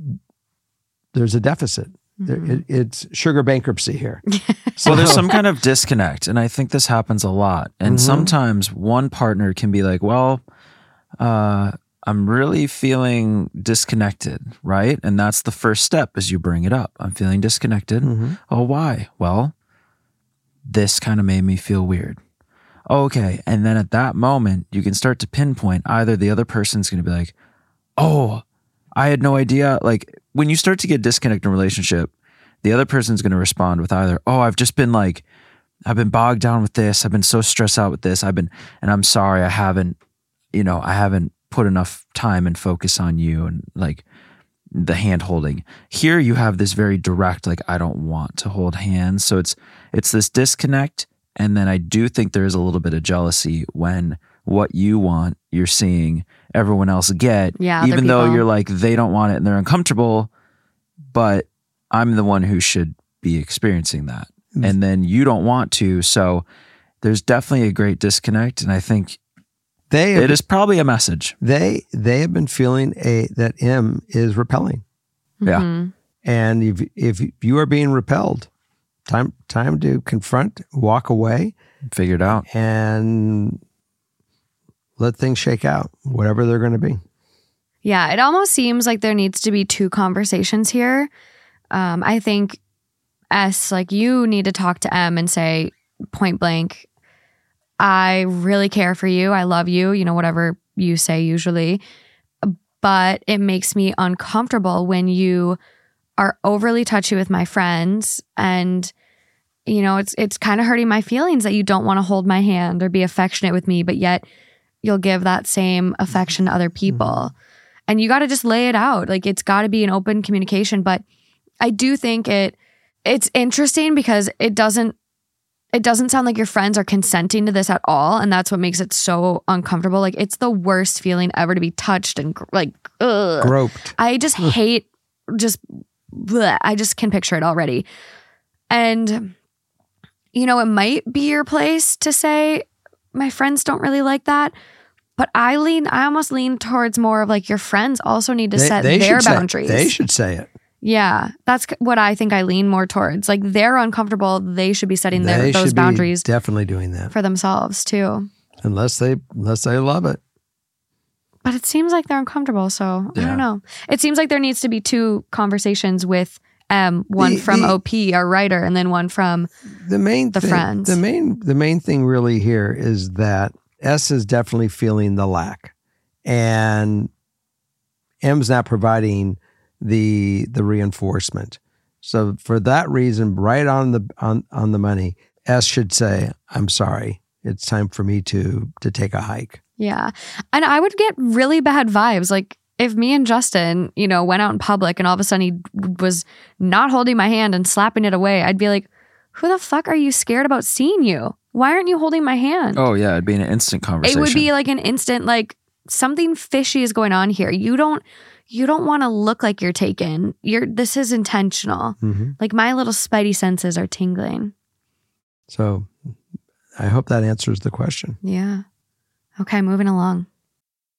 there's a deficit. There, Mhm. it, it's sugar bankruptcy here. *laughs* well, there's some kind of disconnect, and I think this happens a lot. And Mhm. sometimes one partner can be like, "Well, uh, I'm really feeling disconnected, right?" And that's the first step, as you bring it up. I'm feeling disconnected. Mhm. Oh, why? Well, this kind of made me feel weird. Okay, and then at that moment, you can start to pinpoint either the other person's going to be like, "Oh, I had no idea." Like when you start to get disconnected in a relationship, the other person's going to respond with either, "Oh, I've just been like I've been bogged down with this. I've been so stressed out with this. I've been and I'm sorry I haven't, you know, I haven't put enough time and focus on you and like the hand holding. Here you have this very direct like I don't want to hold hands. So it's it's this disconnect and then I do think there is a little bit of jealousy when what you want you're seeing everyone else get Yeah, even though you're like they don't want it and they're uncomfortable but I'm the one who should be experiencing that. Mm. And then you don't want to. So there's definitely a great disconnect. And I think They have, it is probably a message. they they have been feeling a that M is repelling. Yeah. Mhm. And if if you are being repelled, time time to confront, walk away, figure it out. and let things shake out, whatever they're going to be. Yeah, it almost seems like there needs to be two conversations here. Um, I think S, like you need to talk to M and say point blank, I really care for you. I love you, you know, whatever you say usually. But it makes me uncomfortable when you are overly touchy with my friends and you know, it's it's kind of hurting my feelings that you don't want to hold my hand or be affectionate with me, but yet you'll give that same affection to other mm-hmm. people and you got to just lay it out like it's got to be an open communication but i do think it it's interesting because it doesn't it doesn't sound like your friends are consenting to this at all and that's what makes it so uncomfortable like it's the worst feeling ever to be touched and like ugh. Groped. I just hate just bleh, I just can picture it already. And you know, it might be your place to say my friends don't really like that, but I lean I almost lean towards more of like your friends also need to set their should say- boundaries. they should say it. Yeah, that's what I think I lean more towards. Like they're uncomfortable, they should be setting their they those boundaries definitely doing that, for themselves too. unless they unless they love it. But it seems like they're uncomfortable. So I don't know. It seems like there needs to be two conversations with um one The- from the- OP, our writer, and then one from The main The thing, friends. The main the main thing really here is that S is definitely feeling the lack, and M's not providing the the reinforcement. So for that reason, right on the on on the money, S should say, "I'm sorry. It's time for me to to take a hike." yeah. And I would get really bad vibes. Like if me and Justin, you know, went out in public and all of a sudden he was not holding my hand and slapping it away, I'd be like, "Who the fuck are you scared about seeing you? Why aren't you holding my hand?" Oh, yeah. It'd be an instant conversation. it would be like an instant like something fishy is going on here. You don't you don't want to look like you're taken. You're this is intentional. Mhm. Like my little spidey senses are tingling. So I hope that answers the question. Yeah. Okay, moving along.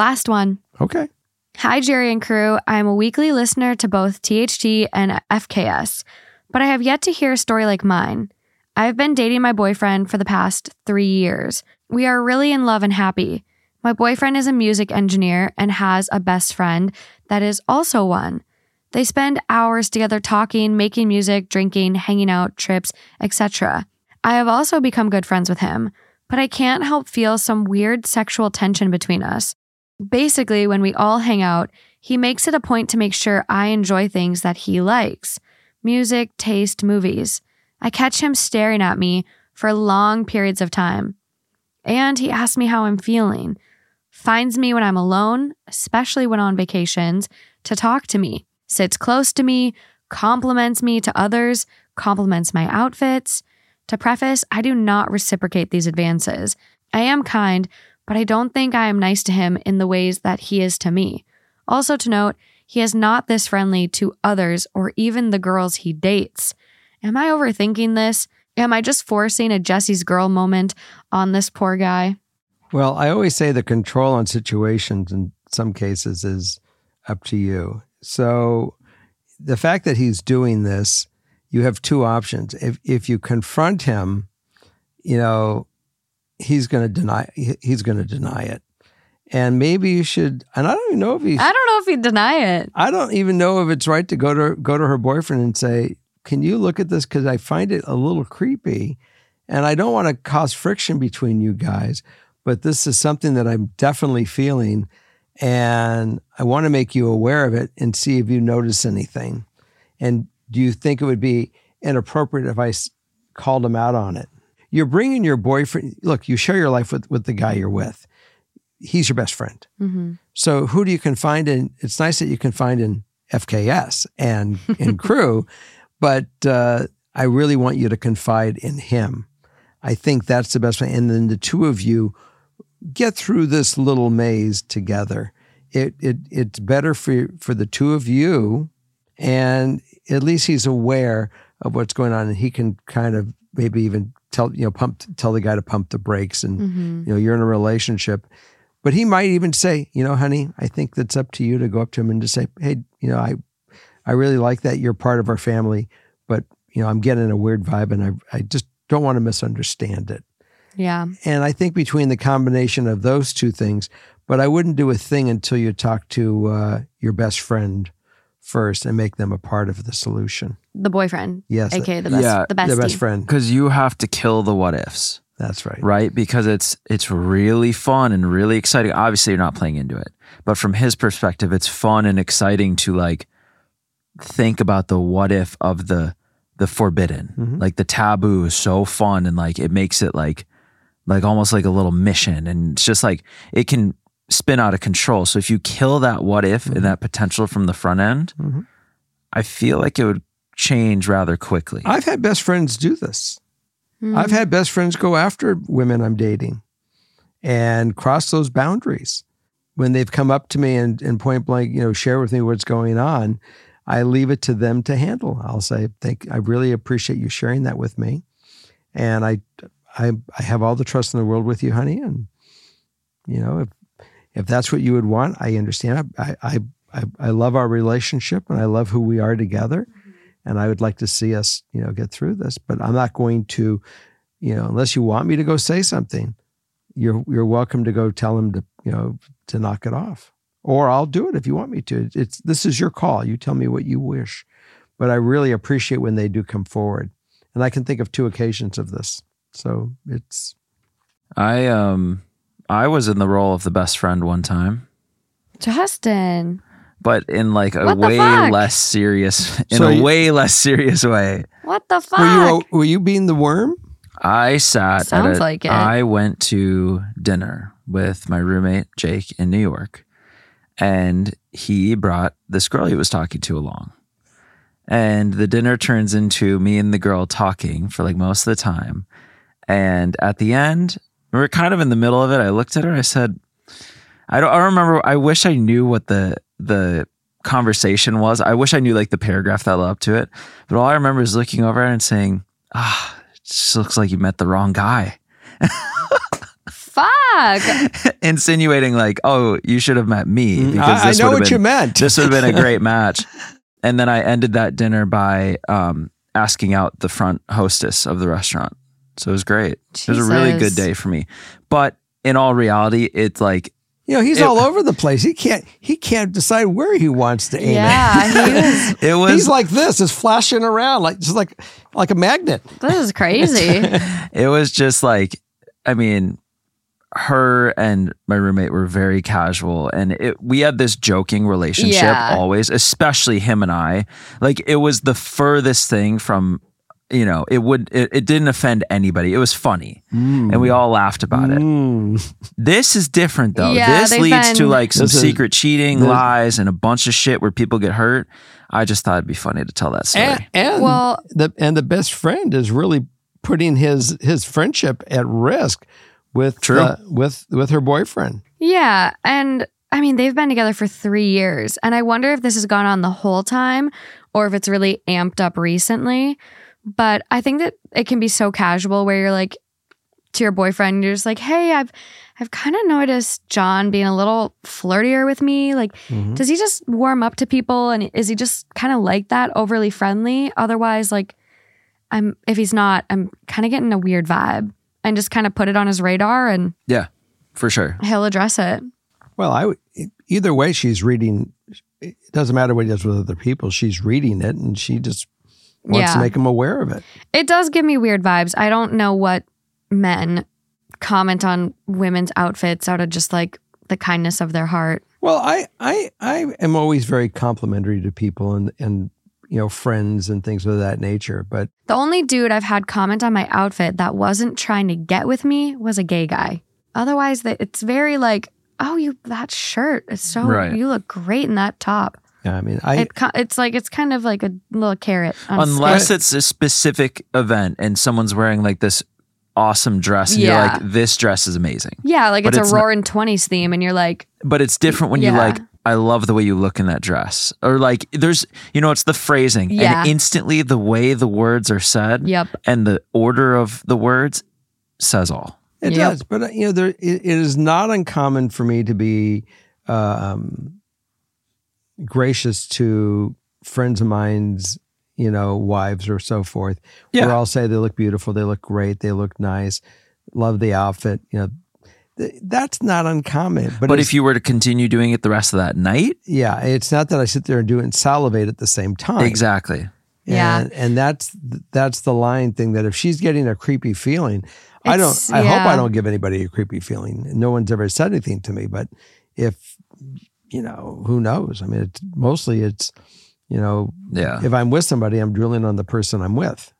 Last one. Okay. Hi, Jerry and crew. I'm a weekly listener to both THT and FKS, but I have yet to hear a story like mine. I've been dating my boyfriend for the past three years. We are really in love and happy. My boyfriend is a music engineer and has a best friend that is also one. They spend hours together talking, making music, drinking, hanging out, trips, etc. I have also become good friends with him, but I can't help feel some weird sexual tension between us. Basically, when we all hang out, he makes it a point to make sure I enjoy things that he likes music, taste, movies. I catch him staring at me for long periods of time. And he asks me how I'm feeling, finds me when I'm alone, especially when on vacations, to talk to me, sits close to me, compliments me to others, compliments my outfits. To preface, I do not reciprocate these advances. I am kind, but I don't think I am nice to him in the ways that he is to me. Also, to note, he is not this friendly to others or even the girls he dates. Am I overthinking this? Am I just forcing a Jesse's girl moment on this poor guy? Well, I always say the control on situations in some cases is up to you. So the fact that he's doing this, you have two options. If if you confront him, you know, he's going to deny he's going to deny it. And maybe you should and I don't even know if he I don't know if he'd deny it. I don't even know if it's right to go to go to her boyfriend and say, "Can you look at this cuz I find it a little creepy and I don't want to cause friction between you guys, but this is something that I'm definitely feeling and I want to make you aware of it and see if you notice anything. And do you think it would be inappropriate if I called him out on it?" You're bringing your boyfriend. Look, you share your life with with the guy you're with. He's your best friend. Mm-hmm. So who do you confide in? It's nice that you can find in FKS and *laughs* in crew, but uh, I really want you to confide in him. I think that's the best way. And then the two of you get through this little maze together. It it it's better for for the two of you, and at least he's aware of what's going on, and he can kind of maybe even tell you know pump tell the guy to pump the brakes and Mm-hmm. you know you're in a relationship but he might even say you know honey i think that's up to you to go up to him and to say hey you know i i really like that you're part of our family but you know i'm getting a weird vibe and i, I just don't want to misunderstand it Yeah. and i think between the combination of those two things but i wouldn't do a thing until you talk to uh, your best friend first and make them a part of the solution The boyfriend. yes AKA the best Yeah, the bestie. the best friend because you have to kill the what ifs. that's right right? Because it's it's really fun and really exciting. Obviously, you're not playing into it, but from his perspective, it's fun and exciting to like think about the what if of the the forbidden. Mhm. Like the taboo is so fun and like it makes it like like almost like a little mission, and it's just like it can spin out of control. So if you kill that what if and that potential from the front end, Mhm. I feel like it would change rather quickly. i've had best friends do this Mm. I've had best friends go after women I'm dating and cross those boundaries. When they've come up to me and, and point blank, you know, share with me what's going on, I leave it to them to handle. I'll say, "Thank, I really appreciate you sharing that with me, and I, I, I have all the trust in the world with you, honey. And you know, if if that's what you would want, I understand. I, I, I, I love our relationship, and I love who we are together and I would like to see us, you know, get through this. But I'm not going to you know, unless you want me to go say something, you're you're welcome to go tell him to you know to knock it off, or I'll do it if you want me to. It's this is your call. You tell me what you wish, but I really appreciate when they do come forward, and I can think of two occasions of this. So it's I um I was in the role of the best friend one time, Justin, but in like a What the way fuck? less serious in So a you- way less serious way. what the fuck? were you were you being the worm? I sat Sounds at a, like it. I went to dinner with my roommate Jake in New York and he brought this girl he was talking to along. And the dinner turns into me and the girl talking for like most of the time. And at the end, we were kind of in the middle of it. I looked at her, I said, I don't I remember I wish I knew what the the conversation was. I wish I knew like the paragraph that led up to it. But all I remember is looking over and saying, Ah, it just looks like you met the wrong guy. Fuck. *laughs* Insinuating like, oh, you should have met me because Mm, I, I this know what been you meant. this would have been a *laughs* great match. And then I ended that dinner by um, asking out the front hostess of the restaurant. So it was great. It was a really good day for me. But in all reality, it's like you know, he's It- all over the place. He can't he can't decide where he wants to aim Yeah, he *laughs* was. it it. was He's like this, is flashing around like just like like a magnet. This is crazy. *laughs* it was just like i mean her and my roommate were very casual and it, we had this joking relationship Yeah. always especially him and i like it was the furthest thing from you know it would it, it didn't offend anybody it was funny and we all laughed about it Mm. this is different though Yeah, this they've leads to like some This is- secret cheating this- lies and a bunch of shit where people get hurt i just thought it'd be funny to tell that story And, and Well- the and the best friend is really putting his his friendship at risk with True. uh, with with her boyfriend. Yeah. And I mean, they've been together for three years. And I wonder if this has gone on the whole time or if it's really amped up recently. But I think that it can be so casual where you're like to your boyfriend, you're just like, hey, I've I've kind of noticed John being a little flirtier with me. Like, Mhm. does he just warm up to people and is he just kind of like that, overly friendly? Otherwise, like I'm if he's not, I'm kind of getting a weird vibe. And just kind of put it on his radar and yeah for sure he'll address it. Well, I would either way she's reading. It doesn't matter what he does with other people. She's reading it, and she just wants to Yeah. make them aware of it. It does give me weird vibes. I don't know what men comment on women's outfits out of just like the kindness of their heart. Well, I I I am always very complimentary to people and and you know friends and things of that nature. But The only dude I've had comment on my outfit that wasn't trying to get with me was a gay guy. Otherwise, that it's very like, oh, you that shirt is so Right. you look great in that top. Yeah, I mean, I it, it's like it's kind of like a little carrot. On a unless it's a specific event and someone's wearing like this awesome dress and Yeah. you're like this dress is amazing yeah, like it's, it's a not- roaring twenties theme, and you're like, but it's different when you like i love the way you look in that dress or like there's you know it's the phrasing Yeah. and instantly the way the words are said yep, and the order of the words says all It Yep. does, but uh, you know, there it, it is not uncommon for me to be um, gracious to friends of mine's, you know, wives or so forth. Yeah. Where I'll say they look beautiful, they look great, they look nice, love the outfit. You know, th- that's not uncommon. But, but, if you were to continue doing it the rest of that night yeah, it's not that I sit there and do it and salivate at the same time. exactly Yeah. And, and that's that's the line thing that if she's getting a creepy feeling, I don't. It's- I hope. I don't give anybody a creepy feeling. No one's ever said anything to me, but if you know, who knows? I mean, it's mostly it's you know, yeah if I'm with somebody, I'm drilling on the person I'm with.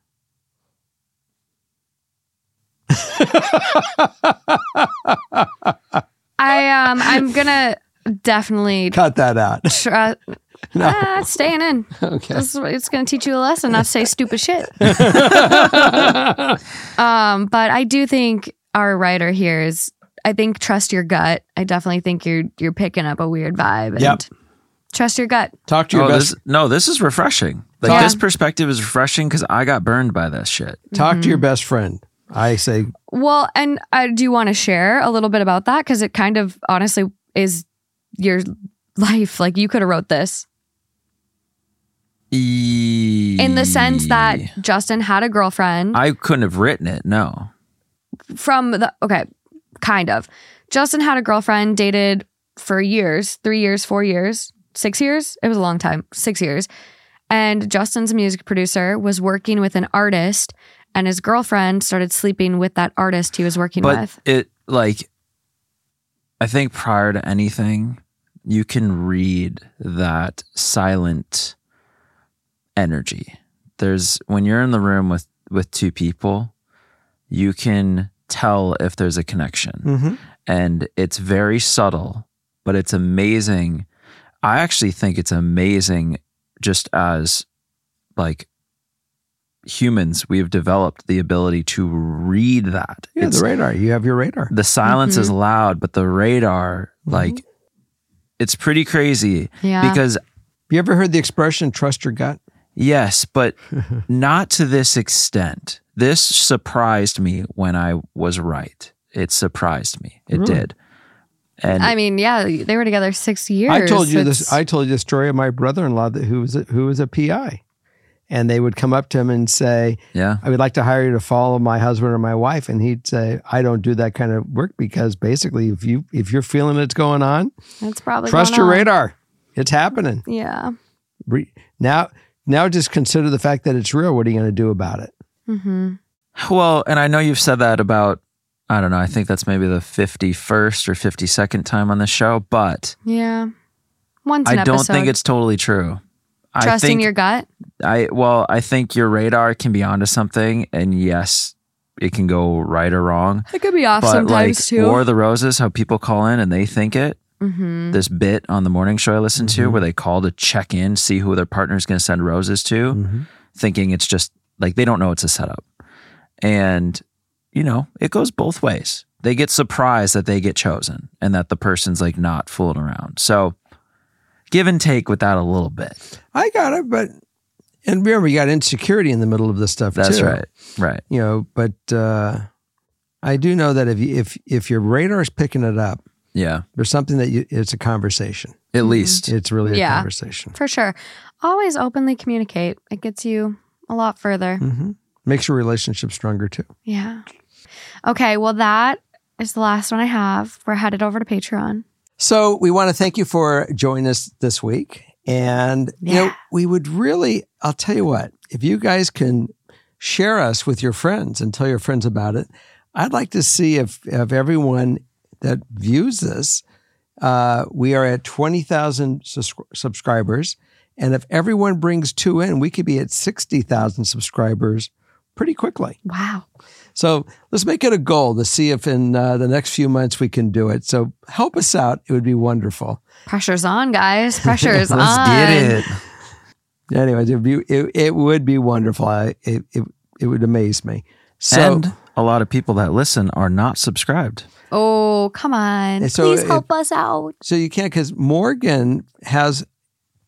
I um, I'm gonna definitely Cut that out. try. *laughs* No. Ah, staying in. Okay. This is, it's going to teach you a lesson not to say stupid shit. *laughs* um, but I do think our writer here is. I think trust your gut. I definitely think you're you're picking up a weird vibe. And Yep. Trust your gut. Talk to your oh, best. this, no this is refreshing like Yeah. this perspective is refreshing because i got burned by this shit Talk to Mm-hmm. your best friend. I say, Well, and I do want to share a little bit about that because it kind of honestly is your life. Like you could have wrote this in the sense that Justin had a girlfriend. i couldn't have written it no from the okay, kind of. Justin had a girlfriend, dated for years, three years, four years, six years. It was a long time, six years. And Justin's music producer was working with an artist, and his girlfriend started sleeping with that artist he was working but with. it like i think prior to anything you can read that silent energy there's when you're in the room with with two people you can tell if there's a connection Mhm. and it's very subtle but it's amazing i actually think it's amazing just as like humans we've developed the ability to read that Yeah, It's- the radar. You have your radar. the silence is loud, but the radar, like, it's pretty crazy Yeah. because, You ever heard the expression "trust your gut"? yes, but *laughs* not to this extent. This surprised me when I was right. It surprised me. It Really? did. And I mean, yeah, they were together six years. I told you this. I told you the story of my brother-in-law that, who was a, who was a PI, and they would come up to him and say, yeah, "I would like to hire you to follow my husband or my wife," and he'd say, "I don't do that kind of work because basically, if you if you're feeling it's going on, It's probably trust your on. radar. It's happening Yeah. Now. Now, just consider the fact that it's real. What are you going to do about it? Hmm Well, and I know you've said that about, I don't know, I think that's maybe the 51st or 52nd time on the show, but Yeah. Once an I don't episode. think it's totally true. I trusting think your gut. I well, I think your radar can be onto something, and yes, it can go right or wrong. It could be off But like, sometimes too. or the roses, how people call in and they think it. hmm This bit on the morning show I listen to, Mhm. where they call to check in, see who their partner's going to send roses to, Mhm. thinking it's just like they don't know it's a setup, and you know it goes both ways. They get surprised that they get chosen and that the person's like not fooling around. So give and take with that a little bit. I got it, but and remember, you got insecurity in the middle of this stuff That's too. right. Right. you know but uh i do know that if you, if if your radar is picking it up Yeah. there's something that you it's a conversation At least. it's really a Yeah. conversation For sure. Always openly communicate. It gets you a lot further. hmm makes your relationship stronger too Yeah. Okay. Well, that is the last one I have. We're headed over to Patreon. so we want to thank you for joining us this week and you know we would really i'll tell you what if you guys can share us with your friends and tell your friends about it i'd like to see if if everyone that views this uh, we are at 20000 sus- subscribers and if everyone brings two in we could be at 60000 subscribers pretty quickly Wow. so let's make it a goal to see if in uh, the next few months we can do it so help us out it would be wonderful Pressure's on, guys. Pressure's *laughs* on. Let's get it. Anyways, it would be it, it would be wonderful. I, it, it it would amaze me. So and a lot of people that listen are not subscribed. Oh, come on. So Please if- help us out. so you can't because Morgan has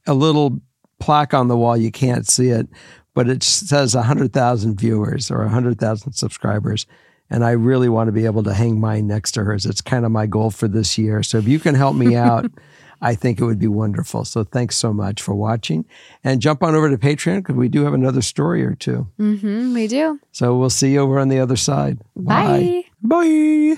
a little plaque on the wall. You can't see it, but it says hundred thousand viewers or hundred thousand subscribers. And I really want to be able to hang mine next to hers. It's kind of my goal for this year. So if you can help me out, *laughs* I think it would be wonderful. So thanks so much for watching, and jump on over to Patreon because we do have another story or two. Mm-hmm, we do. So we'll see you over on the other side. Bye. Bye.